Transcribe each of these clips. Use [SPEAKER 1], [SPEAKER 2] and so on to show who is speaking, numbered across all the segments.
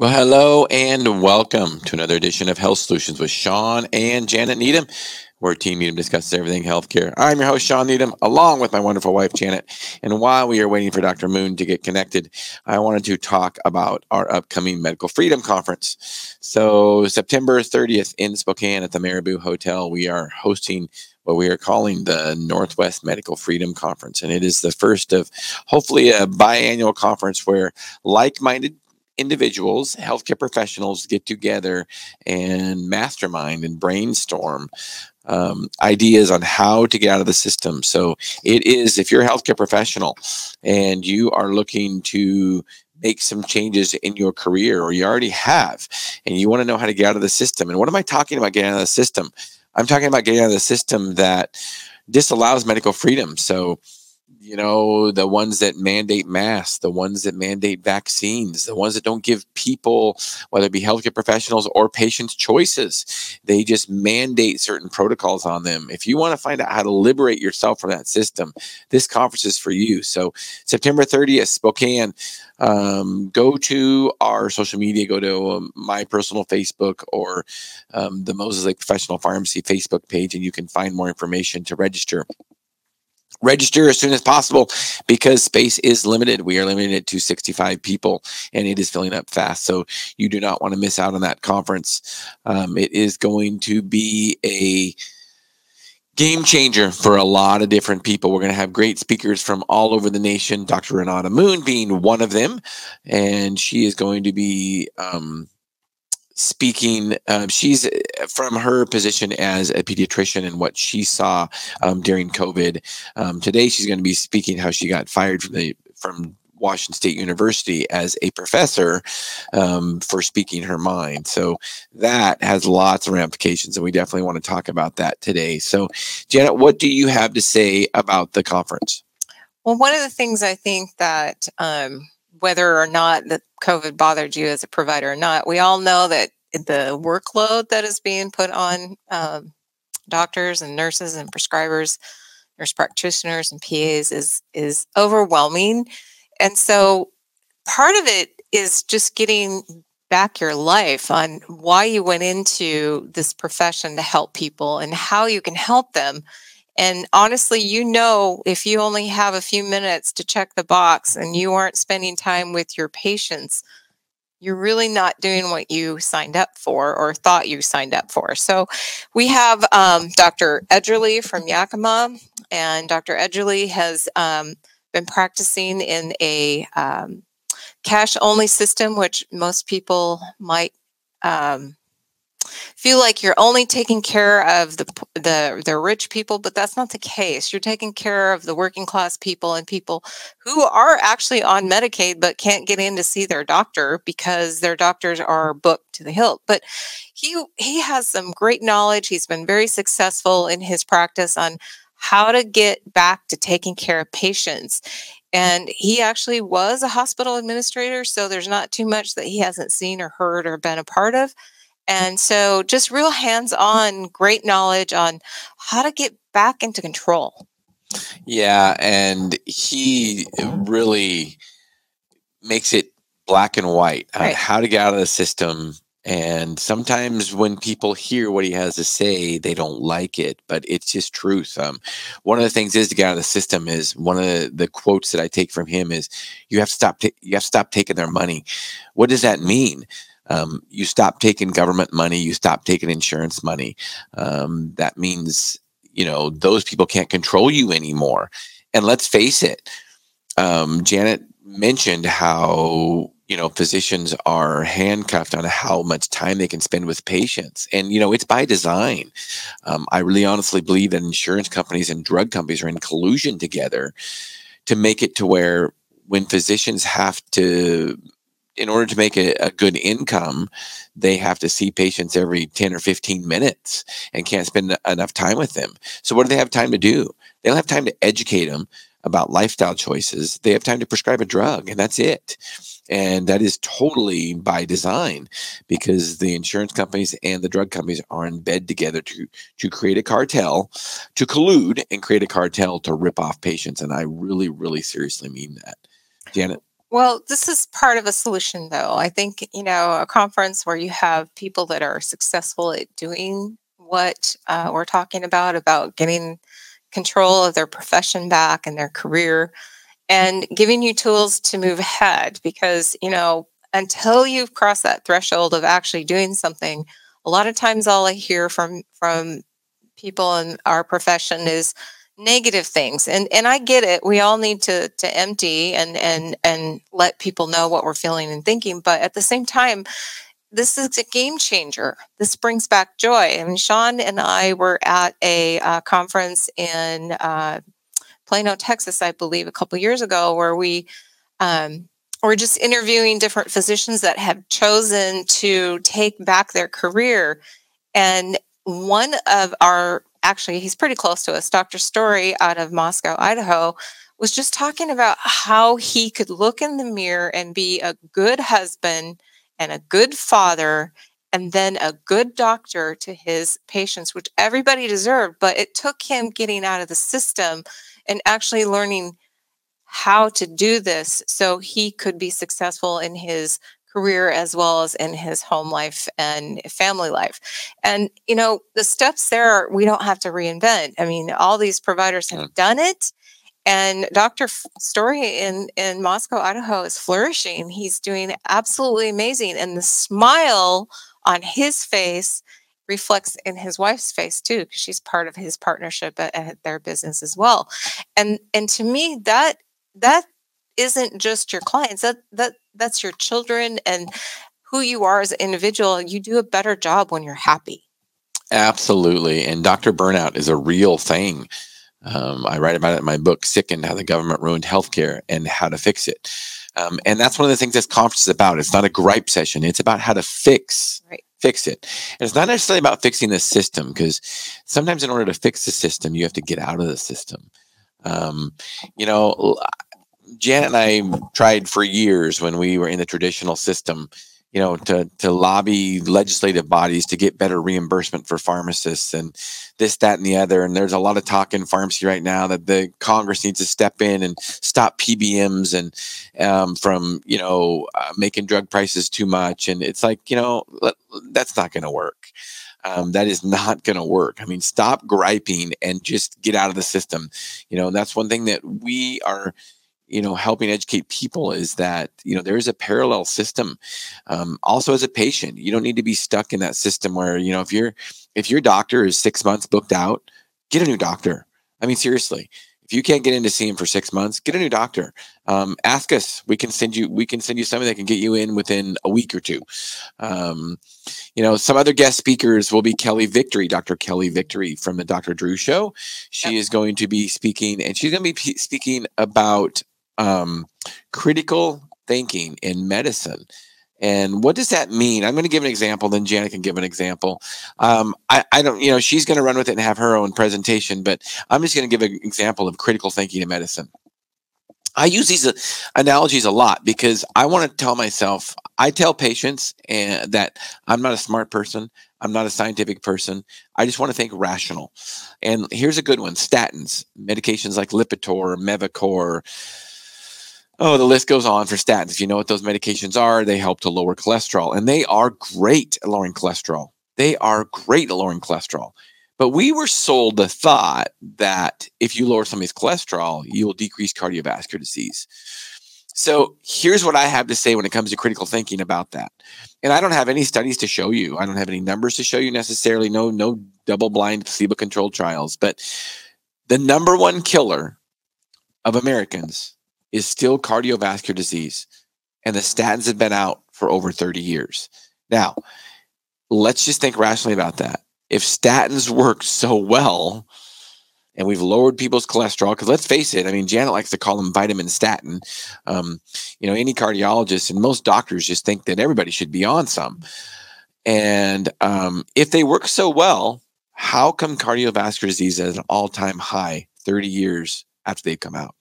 [SPEAKER 1] Well, hello and welcome to another edition of Health Solutions with Shawn and Janet Needham, where Team Needham discusses everything healthcare. I'm your host, Shawn Needham, along with my wonderful wife, Janet. And while we are waiting for Dr. Moon to get connected, I wanted to talk about our upcoming Medical Freedom Conference. So, September 30th in Spokane at the Mirabeau Hotel, we are hosting what we are calling the Northwest Medical Freedom Conference. And it is the first of hopefully a biannual conference where like minded individuals, healthcare professionals get together and mastermind and brainstorm um, ideas on how to get out of the system. So it is, if you're a healthcare professional and you are looking to make some changes in your career or you already have and you want to know how to get out of the system. And what am I talking about getting out of the system? I'm talking about getting out of the system that disallows medical freedom. So you know, the ones that mandate masks, the ones that mandate vaccines, the ones that don't give people, whether it be healthcare professionals or patients, choices. They just mandate certain protocols on them. If you want to find out how to liberate yourself from that system, this conference is for you. So, September 30th, Spokane. Um, go to our social media, go to um, my personal Facebook or um, the Moses Lake Professional Pharmacy Facebook page, and you can find more information to register register as soon as possible because space is limited. We are limited to 65 people and it is filling up fast. So you do not want to miss out on that conference. Um, it is going to be a game changer for a lot of different people. We're going to have great speakers from all over the nation, Dr. Renata Moon being one of them. And she is going to be, um, speaking. Uh, she's uh, from her position as a pediatrician and what she saw um, during COVID. Um, today, she's going to be speaking how she got fired from the from Washington State University as a professor um, for speaking her mind. So that has lots of ramifications, and we definitely want to talk about that today. So, Janet, what do you have to say about the conference?
[SPEAKER 2] Well, one of the things I think that um, whether or not the COVID bothered you as a provider or not, we all know that the workload that is being put on um, doctors and nurses and prescribers, nurse practitioners and PAs is is overwhelming, and so part of it is just getting back your life on why you went into this profession to help people and how you can help them and honestly, you know, if you only have a few minutes to check the box and you aren't spending time with your patients, you're really not doing what you signed up for or thought you signed up for. So we have um, Dr. Edgerly from Yakima, and Dr. Edgerly has um, been practicing in a um, cash only system, which most people might um, feel like you're only taking care of the the the rich people but that's not the case. You're taking care of the working class people and people who are actually on medicaid but can't get in to see their doctor because their doctors are booked to the hilt. But he he has some great knowledge. He's been very successful in his practice on how to get back to taking care of patients. And he actually was a hospital administrator so there's not too much that he hasn't seen or heard or been a part of and so, just real hands on, great knowledge on how to get back into control.
[SPEAKER 1] Yeah. And he really makes it black and white on right. how to get out of the system. And sometimes when people hear what he has to say, they don't like it, but it's just truth. Um, one of the things is to get out of the system is one of the, the quotes that I take from him is you have to stop, t- you have to stop taking their money. What does that mean? Um, you stop taking government money, you stop taking insurance money. Um, that means, you know, those people can't control you anymore. And let's face it, um, Janet mentioned how, you know, physicians are handcuffed on how much time they can spend with patients. And, you know, it's by design. Um, I really honestly believe that insurance companies and drug companies are in collusion together to make it to where when physicians have to in order to make a, a, good income, they have to see patients every 10 or 15 minutes and can't spend enough time with them. So, what do they have time to do? They don't have time to educate them about lifestyle choices. They have time to prescribe a drug, and that's it. And that is totally by design because the insurance companies and the drug companies are in bed together to, to create a cartel, to collude and create a cartel to rip off patients. And I really, really seriously mean that. Janet?
[SPEAKER 2] Well, this is part of a solution, though. I think, you know, a conference where you have people that are successful at doing what uh, we're talking about, about getting control of their profession back and their career and giving you tools to move ahead because, you know, until you've crossed that threshold of actually doing something, a lot of times all I hear from from people in our profession is negative things. And and I get it. We all need to to empty and and and let people know what we're feeling and thinking. But at the same time this is a game changer. This brings back joy. I mean Shawn and I were at a uh, conference in uh, Plano Texas I believe a couple years ago where we um, were just interviewing different physicians that have chosen to take back their career. And one of our actually, he's pretty close to us. Dr. Story out of Moscow, Idaho, was just talking about how he could look in the mirror and be a good husband and a good father and then a good doctor to his patients, which everybody deserved. But it took him getting out of the system and actually learning how to do this so he could be successful in his career as well as in his home life and family life. And, you know, the steps there, we don't have to reinvent. I mean, all these providers have done it. And Dr. Story in, in Moscow, Idaho is flourishing. He's doing absolutely amazing. And the smile on his face reflects in his wife's face too, because she's part of his partnership at, at their business as well. And and to me, that that isn't just your clients that that that's your children and who you are as an individual you do a better job when you're happy.
[SPEAKER 1] Absolutely and dr burnout is a real thing. Um, i write about it in my book sickened how the government ruined healthcare and how to fix it. Um, and that's one of the things this conference is about. It's not a gripe session it's about how to fix right. fix it. And it's not necessarily about fixing the system because sometimes in order to fix the system, you have to get out of the system. Um, you know, Janet and I tried for years when we were in the traditional system, you know, to to lobby legislative bodies to get better reimbursement for pharmacists and this, that, and the other. And there's a lot of talk in pharmacy right now that the Congress needs to step in and stop PBMs and um, from you know uh, making drug prices too much. And it's like you know that's not going to work. Um, that is not going to work. I mean, stop griping and just get out of the system. You know, that's one thing that we are you know helping educate people is that you know there is a parallel system um, also as a patient. You don't need to be stuck in that system where you know if your if your doctor is six months booked out get a new doctor. I mean seriously if you can't get in to see him for six months get a new doctor. Um, ask us. We can send you we can send you somebody that can get you in within a week or two. Um, you know some other guest speakers will be kelly victory dr kelly victory from the dr drew show. She yep. is going to be speaking and she's going to be p- speaking about um, critical thinking in medicine. And what does that mean? I'm going to give an example, then Janet can give an example. Um, I, I, don't, you know, she's going to run with it and have her own presentation, but I'm just going to give an example of critical thinking in medicine. I use these uh, analogies a lot because I want to tell myself, I tell patients uh, that I'm not a smart person. I'm not a scientific person. I just want to think rational. And here's a good one statins, medications like Lipitor, Mevacor, Oh, the list goes on for statins. If you know what those medications are, they help to lower cholesterol, and they are great at lowering cholesterol. They are great at lowering cholesterol. But we were sold the thought that if you lower somebody's cholesterol, you will decrease cardiovascular disease. So here's what I have to say when it comes to critical thinking about that. And I don't have any studies to show you. I don't have any numbers to show you necessarily. No, no double-blind placebo-controlled trials. But the number one killer of Americans is still cardiovascular disease. And the statins have been out for over 30 years. Now, let's just think rationally about that. If statins work so well, and we've lowered people's cholesterol, because let's face it, I mean, Janet likes to call them vitamin statin. Um, you know, any cardiologist and most doctors just think that everybody should be on some. And um, if they work so well, how come cardiovascular disease is at an all time high 30 years after they've come out?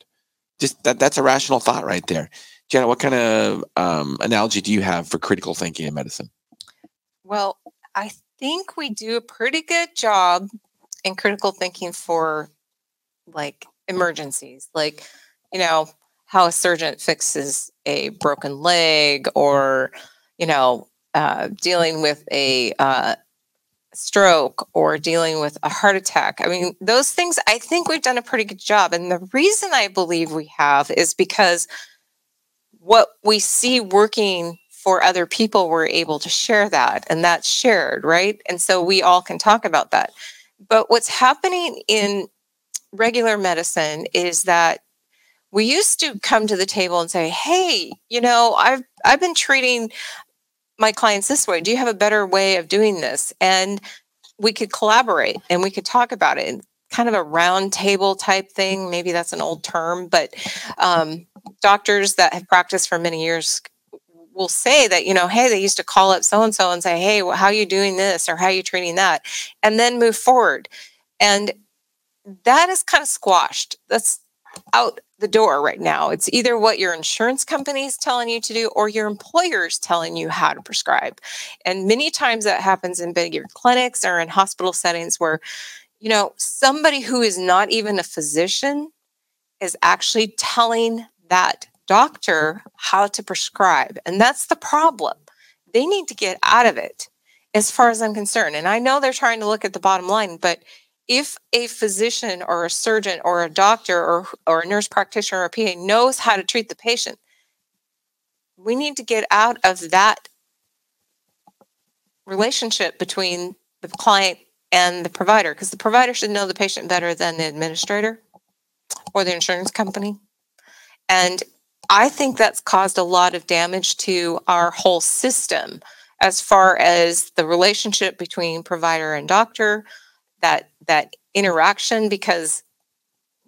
[SPEAKER 1] Just that that's a rational thought right there. Janet, what kind of um, analogy do you have for critical thinking in medicine?
[SPEAKER 2] Well, I think we do a pretty good job in critical thinking for like emergencies. Like, you know, how a surgeon fixes a broken leg or, you know, uh, dealing with a uh, stroke or dealing with a heart attack. I mean, those things, I think we've done a pretty good job. And the reason I believe we have is because what we see working for other people, we're able to share that, and that's shared, right? And so we all can talk about that. But what's happening in regular medicine is that we used to come to the table and say, "Hey, you know, I've I've been treating my clients this way. Do you have a better way of doing this?" And we could collaborate and we could talk about it. Kind of a round table type thing. Maybe that's an old term, but um, doctors that have practiced for many years will say that you know hey they used to call up so and so and say hey well, how are you doing this or how are you treating that and then move forward and that is kind of squashed that's out the door right now. It's either what your insurance company is telling you to do or your employer is telling you how to prescribe. And many times that happens in bigger clinics or in hospital settings where, you know, somebody who is not even a physician is actually telling that doctor how to prescribe. And that's the problem. They need to get out of it as far as I'm concerned. And I know they're trying to look at the bottom line, but if a physician or a surgeon or a doctor or, or a nurse practitioner or a PA knows how to treat the patient, we need to get out of that relationship between the client and the provider because the provider should know the patient better than the administrator or the insurance company. And I think that's caused a lot of damage to our whole system as far as the relationship between provider and doctor, that that interaction because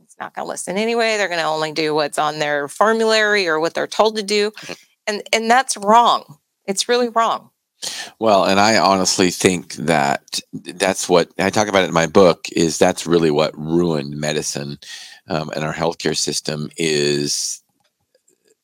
[SPEAKER 2] it's not going to listen anyway. They're going to only do what's on their formulary or what they're told to do. And and that's wrong. It's really wrong.
[SPEAKER 1] Well, and I honestly think that that's what I talk about in my book is that's really what ruined medicine um, and our healthcare system is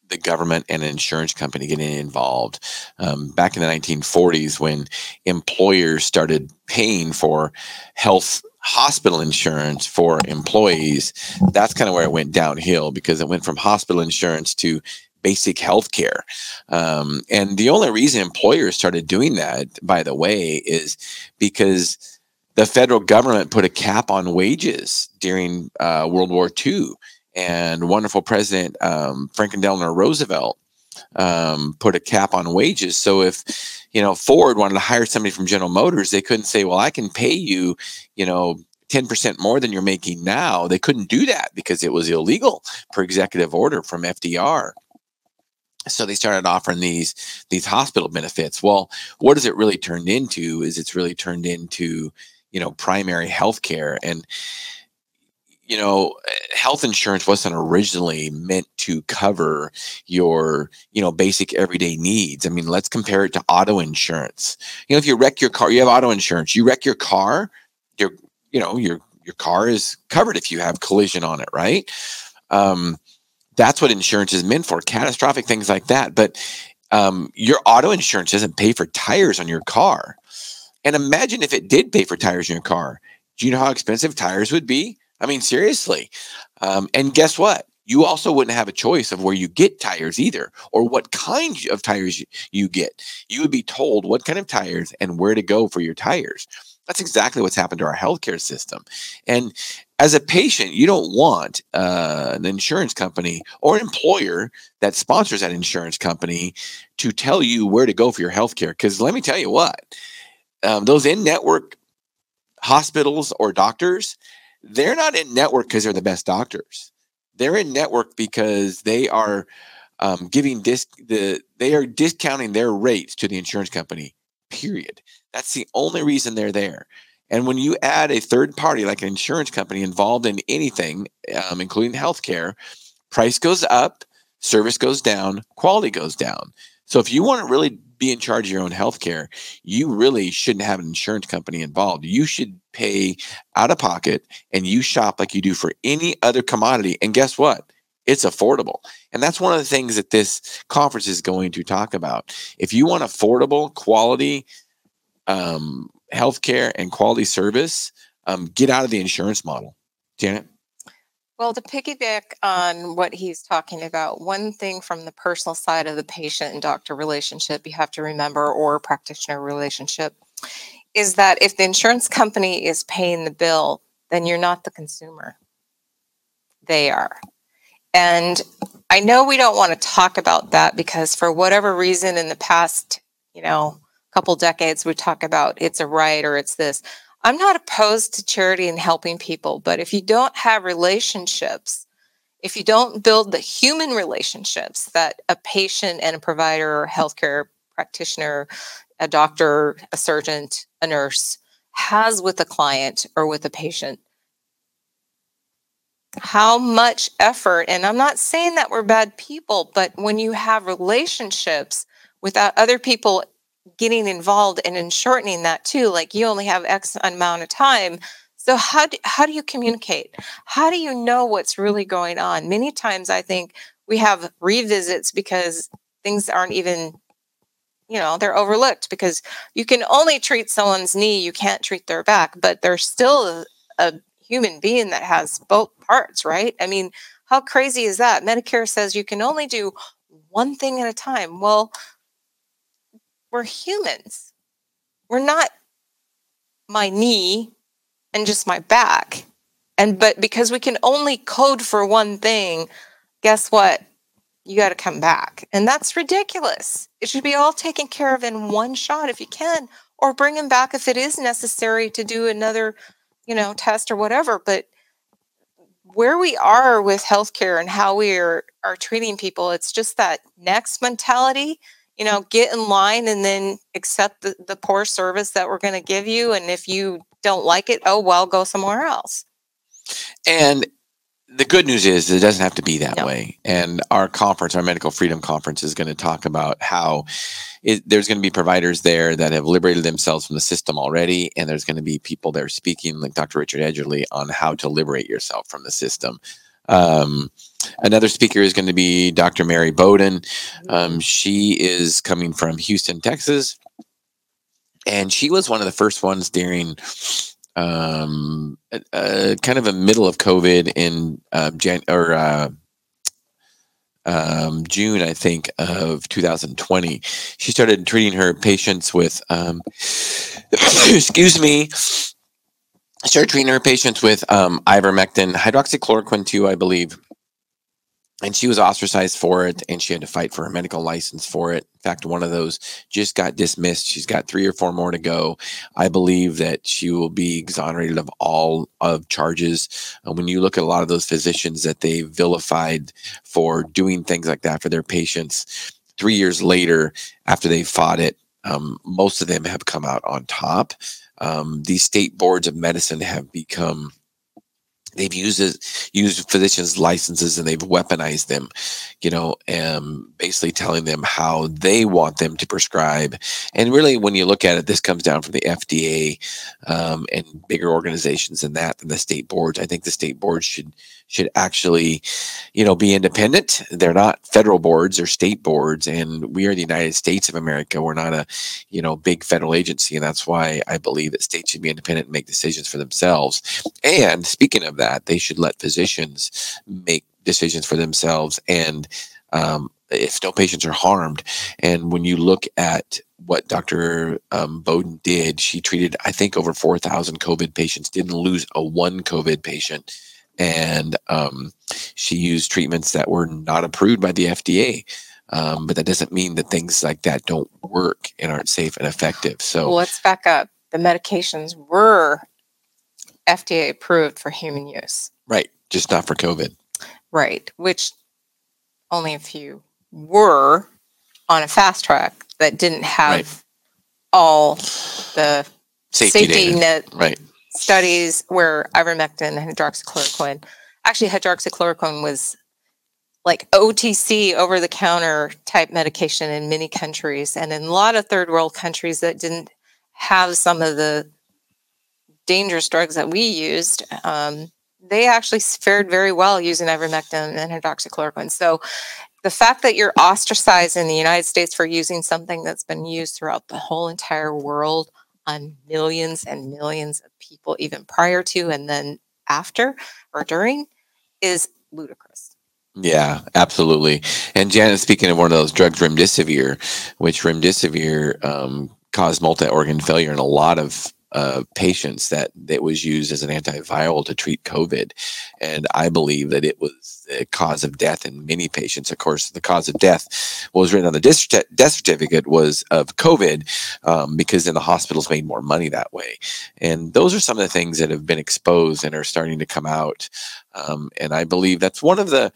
[SPEAKER 1] the government and an insurance company getting involved. Um, back in the 1940s, when employers started paying for health hospital insurance for employees, that's kind of where it went downhill because it went from hospital insurance to basic health care. Um, and the only reason employers started doing that, by the way, is because the federal government put a cap on wages during uh, World War II. And wonderful President um, Franklin Delano Roosevelt um, put a cap on wages. So if you know Ford wanted to hire somebody from General Motors, they couldn't say, "Well, I can pay you, you know." 10% more than you're making now. They couldn't do that because it was illegal per executive order from FDR so they started offering these these hospital benefits well what has it really turned into is it's really turned into you know primary health care and you know, health insurance wasn't originally meant to cover your, you know, basic everyday needs. I mean, let's compare it to auto insurance. You know, if you wreck your car, you have auto insurance. You wreck your car, your, you know, your your car is covered if you have collision on it, right? Um, that's what insurance is meant for, catastrophic things like that. But um, your auto insurance doesn't pay for tires on your car. And imagine if it did pay for tires in your car. Do you know how expensive tires would be? I mean, seriously. Um, and guess what? You also wouldn't have a choice of where you get tires either, or what kind of tires you get. You would be told what kind of tires and where to go for your tires. That's exactly what's happened to our healthcare system. And as a patient, you don't want uh, an insurance company or an employer that sponsors that insurance company to tell you where to go for your healthcare. Because let me tell you what, um, those in network hospitals or doctors, they're not in network because they're the best doctors. They're in network because they are um, giving disc the they are discounting their rates to the insurance company. Period. That's the only reason they're there. And when you add a third party like an insurance company involved in anything, um, including healthcare, price goes up, service goes down, quality goes down. So if you want to really be in charge of your own healthcare, you really shouldn't have an insurance company involved. You should pay out of pocket and you shop like you do for any other commodity. And guess what? It's affordable. And that's one of the things that this conference is going to talk about. If you want affordable, quality um, healthcare and quality service, um, get out of the insurance model. Janet?
[SPEAKER 2] Well, to piggyback on what he's talking about, one thing from the personal side of the patient and doctor relationship you have to remember, or practitioner relationship, is that if the insurance company is paying the bill, then you're not the consumer. They are. And I know we don't want to talk about that because for whatever reason in the past, you know, couple decades we talk about it's a right or it's this. I'm not opposed to charity and helping people, but if you don't have relationships, if you don't build the human relationships that a patient and a provider or healthcare practitioner, a doctor, a surgeon, a nurse has with a client or with a patient, how much effort, and I'm not saying that we're bad people, but when you have relationships without other people getting involved and in shortening that too, like you only have X amount of time. So how do, how do you communicate? How do you know what's really going on? Many times I think we have revisits because things aren't even you know they're overlooked because you can only treat someone's knee you can't treat their back but they're still a, a human being that has both parts, right? I mean, how crazy is that? Medicare says you can only do one thing at a time. Well, we're humans. We're not my knee and just my back. And but because we can only code for one thing, guess what? You got to come back. And that's ridiculous. It should be all taken care of in one shot if you can, or bring them back if it is necessary to do another you know, test or whatever. But where we are with healthcare and how we are, are treating people, it's just that next mentality, you know, get in line and then accept the, the poor service that we're going to give you. And if you don't like it, oh, well, go somewhere else.
[SPEAKER 1] And the good news is it doesn't have to be that no. way. And our conference, our Medical Freedom Conference, is going to talk about how it, there's going to be providers there that have liberated themselves from the system already, and there's going to be people there speaking, like Dr. Richard Edgerly, on how to liberate yourself from the system. Um, another speaker is going to be Dr. Mary Bowden. Um, mm-hmm. she is coming from Houston, Texas, and she was one of the first ones during um, uh, kind of a middle of COVID in uh, Jan or uh, um, June, I think, of 2020. She started treating her patients with, um, excuse me, started treating her patients with um, ivermectin, hydroxychloroquine too, I believe, and she was ostracized for it and she had to fight for her medical license for it. In fact one of those just got dismissed. She's got three or four more to go. I believe that she will be exonerated of all of charges. When you look at a lot of those physicians that they vilified for doing things like that for their patients three years later after they fought it um, most of them have come out on top um, these state boards of medicine have become they've used used physicians' licenses and they've weaponized them, you know, um, basically telling them how they want them to prescribe. And really, when you look at it, this comes down from the FDA um, and bigger organizations than that, than the state boards. I think the state boards should should actually, you know, be independent. They're not federal boards; they're state boards, and we are the United States of America. We're not a, you know, big federal agency, and that's why I believe that states should be independent and make decisions for themselves. And speaking of that, they should let physicians make decisions for themselves and. Um, if no patients are harmed. And when you look at what Dr. Um, Bowden did, she treated, I think, over 4,000 COVID patients, didn't lose a one COVID patient and um, she used treatments that were not approved by the FDA. Um, but that doesn't mean that things like that don't work and aren't safe and effective. So
[SPEAKER 2] well, let's back up. The medications were FDA approved for human use.
[SPEAKER 1] Right, just not for COVID.
[SPEAKER 2] Right, which only a few were on a fast track that didn't have right. all the safety, safety net
[SPEAKER 1] right
[SPEAKER 2] studies where ivermectin and hydroxychloroquine, actually, hydroxychloroquine was like OTC over the counter type medication in many countries. And in a lot of third world countries that didn't have some of the dangerous drugs that we used, um, they actually fared very well using ivermectin and hydroxychloroquine. So the fact that you're ostracized in the United States for using something that's been used throughout the whole entire world on millions and millions of people, even prior to and then after or during, is ludicrous.
[SPEAKER 1] Yeah, absolutely. And Janet, speaking of one of those drugs, remdesivir, which remdesivir um, caused multi-organ failure in a lot of uh, patients that that was used as an antiviral to treat COVID, and I believe that it was the cause of death in many patients. Of course, the cause of death was written on the death certificate was of COVID um, because then the hospitals made more money that way. And those are some of the things that have been exposed and are starting to come out. Um, and I believe that's one of the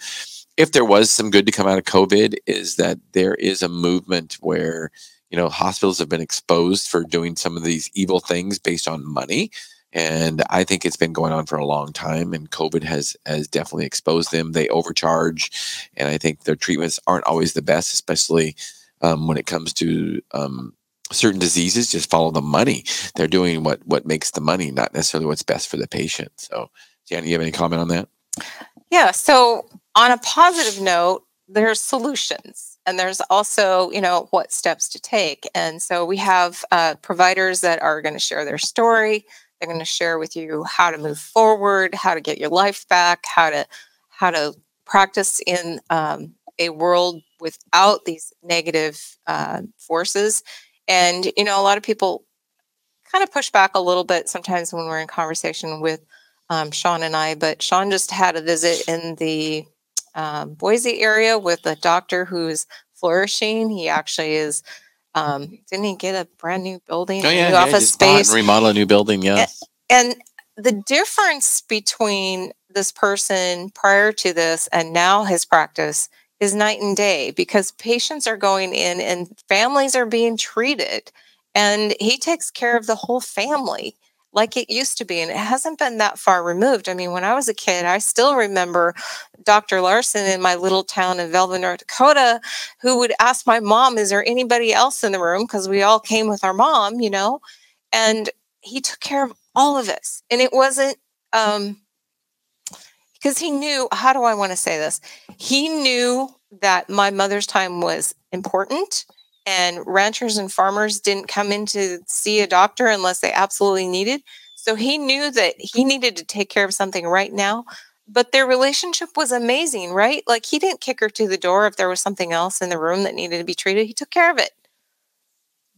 [SPEAKER 1] if there was some good to come out of COVID, is that there is a movement where you know hospitals have been exposed for doing some of these evil things based on money and i think it's been going on for a long time and covid has has definitely exposed them. They overcharge and i think their treatments aren't always the best especially um, when it comes to um, certain diseases just follow the money. They're doing what what makes the money not necessarily what's best for the patient. So Janet, you have any comment on that?
[SPEAKER 2] Yeah so on a positive note there's solutions and there's also you know what steps to take. And so we have uh, providers that are going to share their story. They're going to share with you how to move forward how to get your life back how to how to practice in um, a world without these negative uh, forces. And you know a lot of people kind of push back a little bit sometimes when we're in conversation with um, shawn and i but shawn just had a visit in the um, Boise area with a doctor who's flourishing. He actually is. Um, didn't he get a brand new building?
[SPEAKER 1] Oh yeah,
[SPEAKER 2] new
[SPEAKER 1] yeah
[SPEAKER 2] office space,
[SPEAKER 1] remodel a new building. Yeah,
[SPEAKER 2] and, and the difference between this person prior to this and now his practice is night and day because patients are going in and families are being treated and he takes care of the whole family like it used to be. And it hasn't been that far removed. I mean, when I was a kid, I still remember Dr. Larson in my little town in Velva, North Dakota, who would ask my mom, Is there anybody else in the room? Because we all came with our mom, you know? And he took care of all of us. And it wasn't, um, because he knew, how do I want to say this? He knew that my mother's time was important and ranchers and farmers didn't come in to see a doctor unless they absolutely needed. So he knew that he needed to take care of something right now. But their relationship was amazing, right? Like he didn't kick her to the door if there was something else in the room that needed to be treated. He took care of it.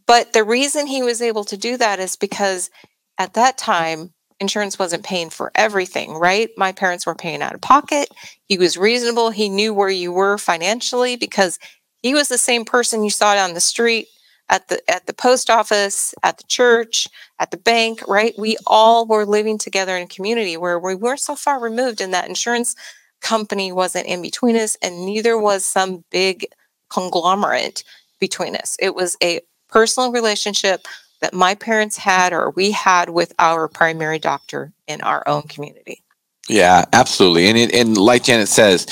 [SPEAKER 2] But the reason he was able to do that is because at that time, insurance wasn't paying for everything, right? My parents were paying out of pocket. He was reasonable. He knew where you were financially because he was the same person you saw down the street at the at the post office, at the church, at the bank, right? We all were living together in a community where we weren't so far removed and that insurance company wasn't in between us and neither was some big conglomerate between us. It was a personal relationship that my parents had or we had with our primary doctor in our own community.
[SPEAKER 1] Yeah, absolutely. And it, and like Janet says,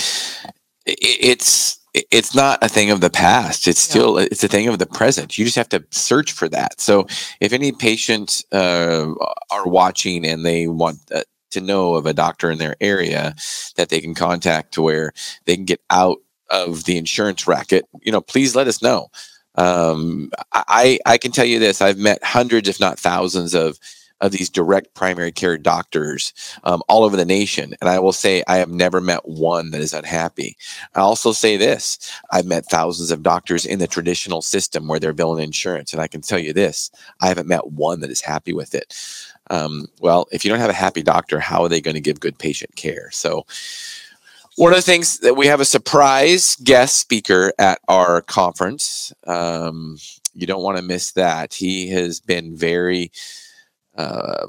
[SPEAKER 1] it's it's not a thing of the past. It's still yeah. it's a thing of the present. You just have to search for that. So if any patients uh, are watching and they want uh, to know of a doctor in their area that they can contact to where they can get out of the insurance racket you know please let us know. Um, i i can tell you this. I've met hundreds if not thousands of of these direct primary care doctors um, all over the nation. And I will say, I have never met one that is unhappy. I also say this I've met thousands of doctors in the traditional system where they're billing insurance. And I can tell you this I haven't met one that is happy with it. Um, well, if you don't have a happy doctor, how are they going to give good patient care? So, one of the things that we have a surprise guest speaker at our conference. Um, you don't want to miss that. He has been very uh,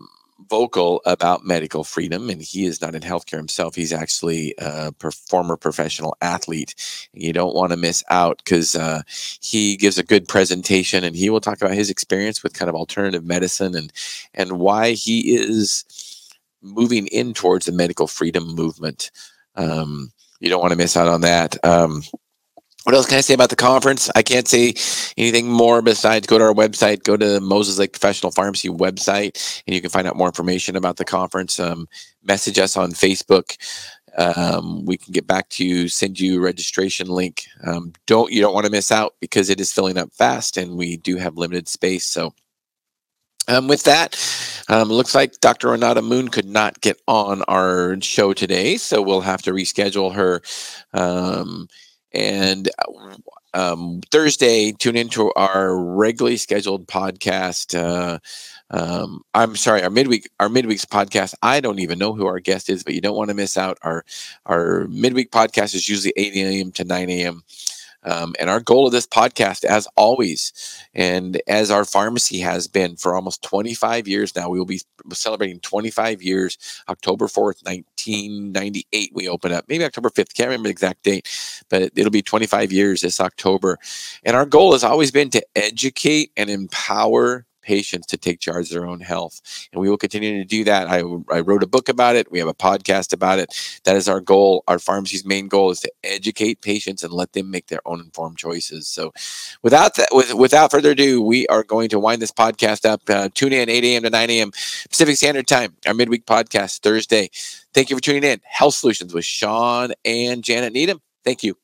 [SPEAKER 1] vocal about medical freedom, and he is not in healthcare himself. He's actually a former professional athlete. You don't want to miss out because uh, he gives a good presentation, and he will talk about his experience with kind of alternative medicine and and why he is moving in towards the medical freedom movement. Um, you don't want to miss out on that. Um, what else can I say about the conference? I can't say anything more besides go to our website, go to the Moses Lake Professional Pharmacy website, and you can find out more information about the conference. Um, message us on Facebook. Um, we can get back to you, send you a registration link. Um, don't you don't want to miss out because it is filling up fast, and we do have limited space. So Um, with that, um, looks like Dr. Renata Moon could not get on our show today, so we'll have to reschedule her. And um, Thursday, tune into our regularly scheduled podcast. Uh, um, I'm sorry, our midweek our midweek's podcast. I don't even know who our guest is, but you don't want to miss out. Our our midweek podcast is usually 8 a.m. to 9 a.m. Um, and our goal of this podcast, as always, and as our pharmacy has been for almost 25 years now, we will be celebrating 25 years. October 4th, 1998, we open up. Maybe October 5th, can't remember the exact date, but it'll be 25 years this October. And our goal has always been to educate and empower patients to take charge of their own health. And we will continue to do that. I, I wrote a book about it. We have a podcast about it. That is our goal. Our pharmacy's main goal is to educate patients and let them make their own informed choices. So without that, with, without further ado, we are going to wind this podcast up. Uh, tune in 8 a.m. to 9 a.m. Pacific Standard Time, our midweek podcast Thursday. Thank you for tuning in. Health Solutions with Shawn and Janet Needham. Thank you.